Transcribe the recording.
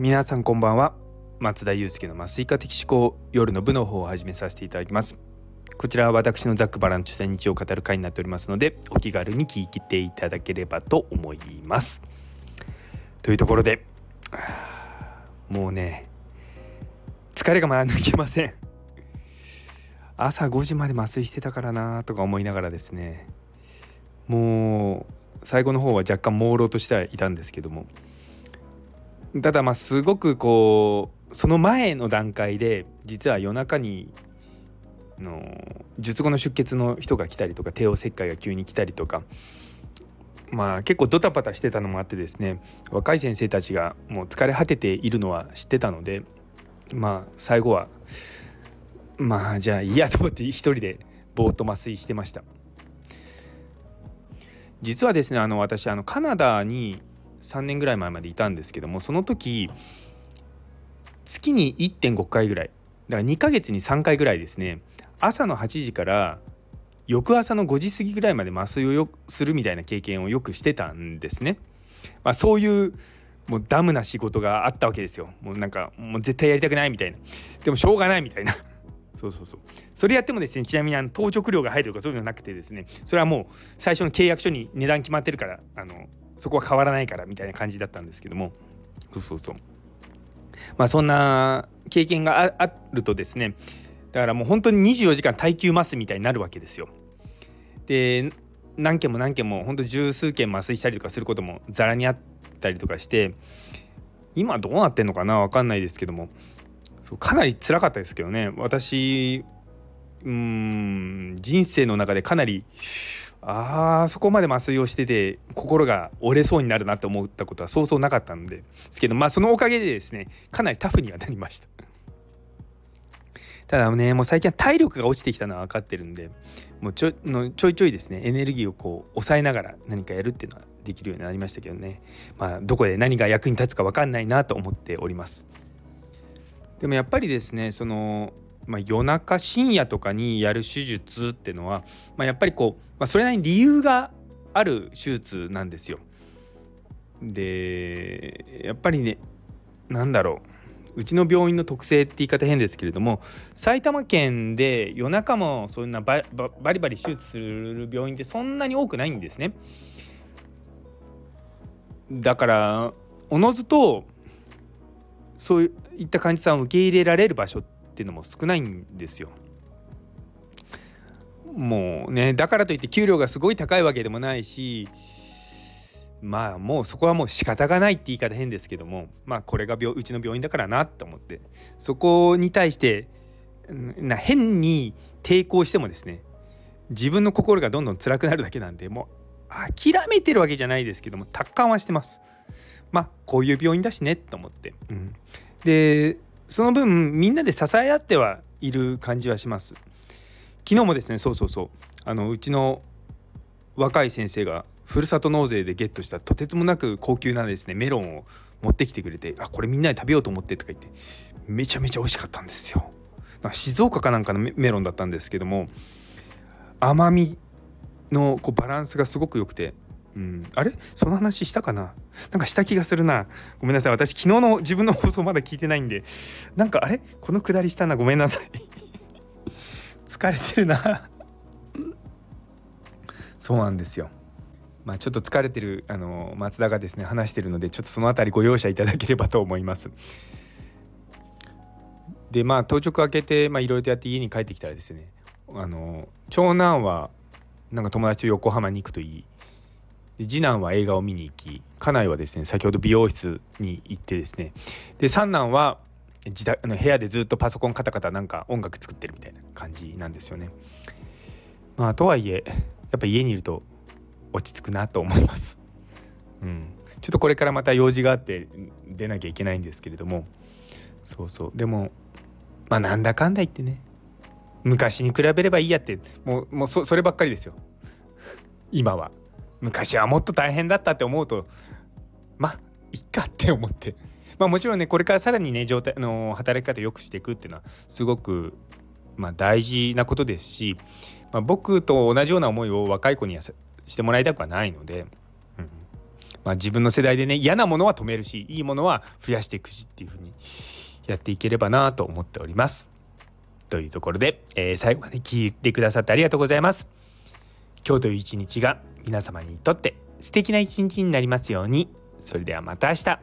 皆さんこんばんは。松田祐介の麻酔科的思考夜の部の方を始めさせていただきます。こちらは私のザックバラン主戦日を語る会になっておりますのでお気軽に聞いていただければと思います。というところでもうね疲れがまだ抜けません。朝5時まで麻酔してたからなとか思いながらですねもう最後の方は若干朦朧としてはいたんですけどもただまあすごくこうその前の段階で実は夜中にの術後の出血の人が来たりとか帝王切開が急に来たりとかまあ結構ドタバタしてたのもあってですね若い先生たちがもう疲れ果てているのは知ってたのでまあ最後はまあじゃあいいやと思って一人でぼーっと麻酔してました。実はですねあの私あのカナダに3年ぐらい前までいたんですけどもその時月に1.5回ぐらいだから2ヶ月に3回ぐらいですね朝の8時から翌朝の5時過ぎぐらいまで麻酔をよするみたいな経験をよくしてたんですね。まあ、そういうもうダムな仕事があったわけですよ。もうなんかもう絶対やりたくないみたいな。でもしょうがないみたいな。そうそうそう。それやってもですね、ちなみにあの当直料が入るとかそういうのなくてですね、それはもう最初の契約書に値段決まってるから、あのそこは変わらないからみたいな感じだったんですけども、そうそうそう。まあそんな経験があるとですね、だからもう本当に24時間耐久麻酔みたいになるわけですよ。で何件も何件も本当十数件麻酔したりとかすることもざらにあったりとかして今どうなってんのかな？分かんないですけども。そうかなり辛かったですけどね。私うん人生の中でかなりああそこまで麻酔をしてて心が折れそうになるなって思ったことはそうそうなかったんですけどまあそのおかげでですねかなりタフにはなりました。ただねもう最近は体力が落ちてきたのは分かってるんでもうちょちょいちょいですねエネルギーをこう抑えながら何かやるっていうのはできるようになりましたけどねまあどこで何が役に立つか分かんないなと思っておりますでもやっぱりですねそのまあ、夜中深夜とかにやる手術っていうのは、まあ、やっぱりこう、まあ、それなりに理由がある手術なんですよ。でやっぱりね何だろううちの病院の特性って言い方変ですけれども埼玉県で夜中もそんなバリバリ手術する病院ってそんなに多くないんですね。だからおのずとそういった患者さんを受け入れられる場所ってていうのも少ないんですよ。もうねだからといって給料がすごい高いわけでもないしまあもうそこはもう仕方がないって言い方変ですけどもまあこれが病うちの病院だからなって思ってそこに対してな変に抵抗してもですね自分の心がどんどん辛くなるだけなんでもう諦めてるわけじゃないですけども達観はしてます。まあこういう病院だしねと思って、うん、でその分みんなで支え合ってはいる感じはします。昨日もですねそうそうそう。あのうちの若い先生がふるさと納税でゲットしたとてつもなく高級なですねメロンを持ってきてくれてあこれみんなで食べようと思ってとか言ってめちゃめちゃ美味しかったんですよ。静岡かなんかのメロンだったんですけども甘みのこうバランスがすごく良くてうん、あれ？その話したかな？なんかした気がするな。ごめんなさい。私、昨日の自分の放送まだ聞いてないんで、なんか、あれ？このくだりしたな。ごめんなさい。疲れてるなそうなんですよ。まあ、ちょっと疲れてるあの松田がですね話してるのでちょっとその辺りご容赦いただければと思います。でまあ当直開けていろいろとやって家に帰ってきたらですねあの長男はなんか友達と横浜に行くといいで次男は映画を見に行き家内はですね先ほど美容室に行ってですねで三男は自宅の部屋でずっとパソコンカタカタなんか音楽作ってるみたいな感じなんですよね。まあとはいえやっぱ家にいると落ち着くなと思います。うん、ちょっとこれからまた用事があって出なきゃいけないんですけれども。そうそう。でもまあなんだかんだ言ってね昔に比べればいいやってもうもうそそればっかりですよ。今は。昔はもっと大変だったって思うとまあいっか って思ってまあもちろんねこれからさらにね状態の働き方良くしていくっていうのはすごくまあ、大事なことですし、まあ、僕と同じような思いを若い子にはしてもらいたくはないので、うんまあ、自分の世代でね嫌なものは止めるしいいものは増やしていくしっていうふうにやっていければなと思っております。というところで、えー、最後まで聞いてくださってありがとうございます。今日という一日が皆様にとって素敵な一日になりますように。それではまた明日。